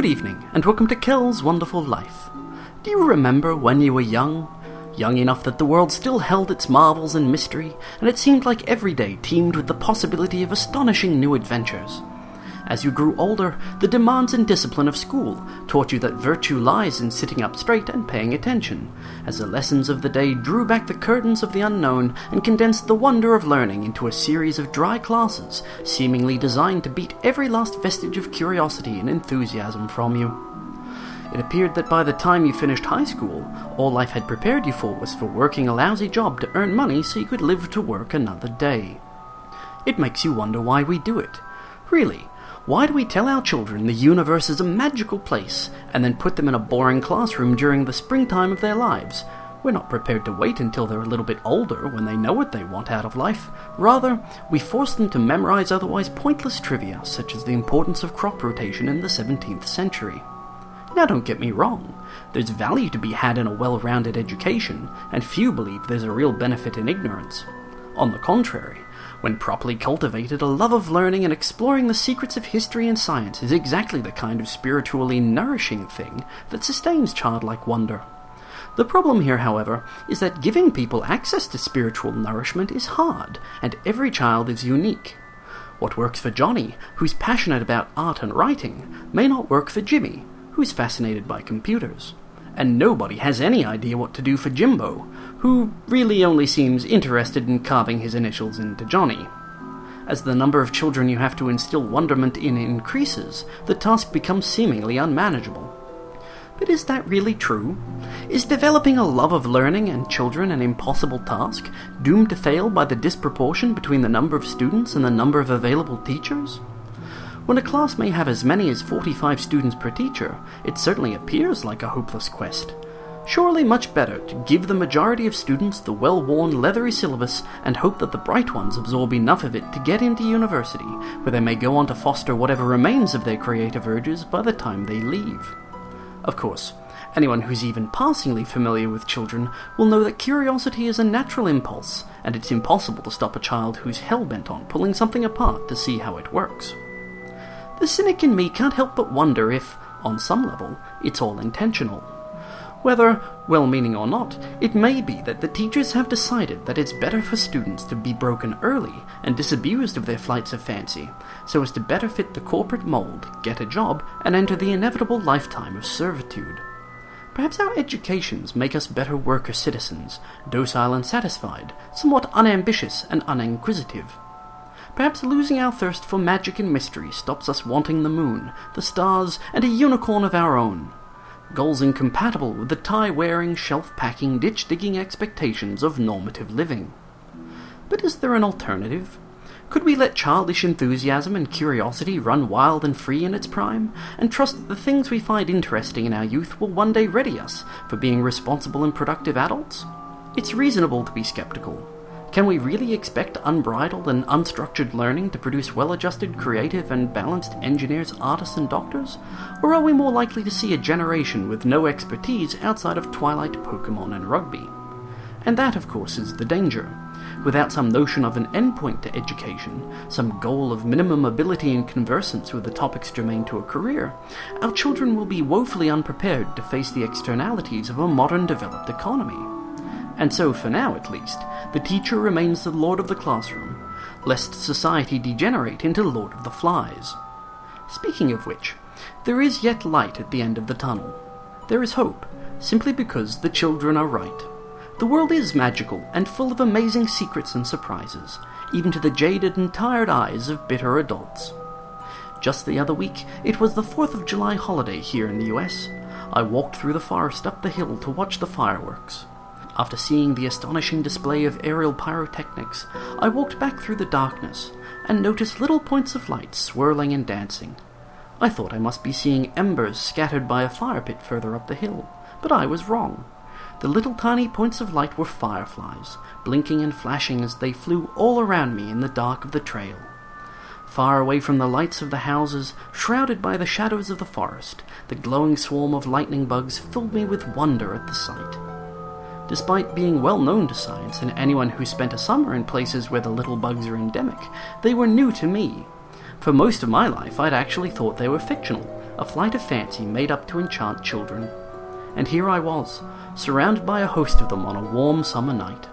Good evening, and welcome to Kell's Wonderful Life. Do you remember when you were young? Young enough that the world still held its marvels and mystery, and it seemed like every day teemed with the possibility of astonishing new adventures. As you grew older, the demands and discipline of school taught you that virtue lies in sitting up straight and paying attention, as the lessons of the day drew back the curtains of the unknown and condensed the wonder of learning into a series of dry classes, seemingly designed to beat every last vestige of curiosity and enthusiasm from you. It appeared that by the time you finished high school, all life had prepared you for was for working a lousy job to earn money so you could live to work another day. It makes you wonder why we do it. Really, why do we tell our children the universe is a magical place and then put them in a boring classroom during the springtime of their lives? We're not prepared to wait until they're a little bit older when they know what they want out of life. Rather, we force them to memorize otherwise pointless trivia, such as the importance of crop rotation in the 17th century. Now, don't get me wrong. There's value to be had in a well rounded education, and few believe there's a real benefit in ignorance. On the contrary, when properly cultivated, a love of learning and exploring the secrets of history and science is exactly the kind of spiritually nourishing thing that sustains childlike wonder. The problem here, however, is that giving people access to spiritual nourishment is hard, and every child is unique. What works for Johnny, who's passionate about art and writing, may not work for Jimmy, who's fascinated by computers. And nobody has any idea what to do for Jimbo, who really only seems interested in carving his initials into Johnny. As the number of children you have to instill wonderment in increases, the task becomes seemingly unmanageable. But is that really true? Is developing a love of learning and children an impossible task, doomed to fail by the disproportion between the number of students and the number of available teachers? When a class may have as many as 45 students per teacher, it certainly appears like a hopeless quest. Surely much better to give the majority of students the well worn leathery syllabus and hope that the bright ones absorb enough of it to get into university, where they may go on to foster whatever remains of their creative urges by the time they leave. Of course, anyone who's even passingly familiar with children will know that curiosity is a natural impulse, and it's impossible to stop a child who's hell bent on pulling something apart to see how it works. The cynic in me can't help but wonder if, on some level, it's all intentional. Whether well meaning or not, it may be that the teachers have decided that it's better for students to be broken early and disabused of their flights of fancy, so as to better fit the corporate mold, get a job, and enter the inevitable lifetime of servitude. Perhaps our educations make us better worker citizens, docile and satisfied, somewhat unambitious and uninquisitive. Perhaps losing our thirst for magic and mystery stops us wanting the moon, the stars, and a unicorn of our own goals incompatible with the tie wearing, shelf packing, ditch digging expectations of normative living. But is there an alternative? Could we let childish enthusiasm and curiosity run wild and free in its prime, and trust that the things we find interesting in our youth will one day ready us for being responsible and productive adults? It's reasonable to be skeptical, can we really expect unbridled and unstructured learning to produce well adjusted, creative, and balanced engineers, artists, and doctors? Or are we more likely to see a generation with no expertise outside of Twilight, Pokemon, and rugby? And that, of course, is the danger. Without some notion of an endpoint to education, some goal of minimum ability and conversance with the topics germane to a career, our children will be woefully unprepared to face the externalities of a modern developed economy. And so, for now at least, the teacher remains the lord of the classroom, lest society degenerate into lord of the flies. Speaking of which, there is yet light at the end of the tunnel. There is hope, simply because the children are right. The world is magical and full of amazing secrets and surprises, even to the jaded and tired eyes of bitter adults. Just the other week, it was the 4th of July holiday here in the US. I walked through the forest up the hill to watch the fireworks. After seeing the astonishing display of aerial pyrotechnics, I walked back through the darkness and noticed little points of light swirling and dancing. I thought I must be seeing embers scattered by a fire pit further up the hill, but I was wrong. The little tiny points of light were fireflies, blinking and flashing as they flew all around me in the dark of the trail. Far away from the lights of the houses, shrouded by the shadows of the forest, the glowing swarm of lightning bugs filled me with wonder at the sight. Despite being well known to science and anyone who spent a summer in places where the little bugs are endemic, they were new to me. For most of my life, I'd actually thought they were fictional, a flight of fancy made up to enchant children. And here I was, surrounded by a host of them on a warm summer night.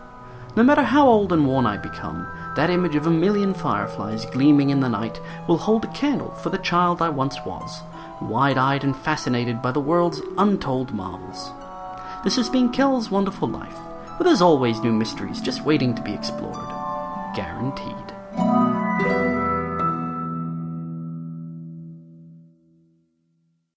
No matter how old and worn I become, that image of a million fireflies gleaming in the night will hold a candle for the child I once was, wide eyed and fascinated by the world's untold marvels. This has been Kell's Wonderful Life, where there's always new mysteries just waiting to be explored. Guaranteed.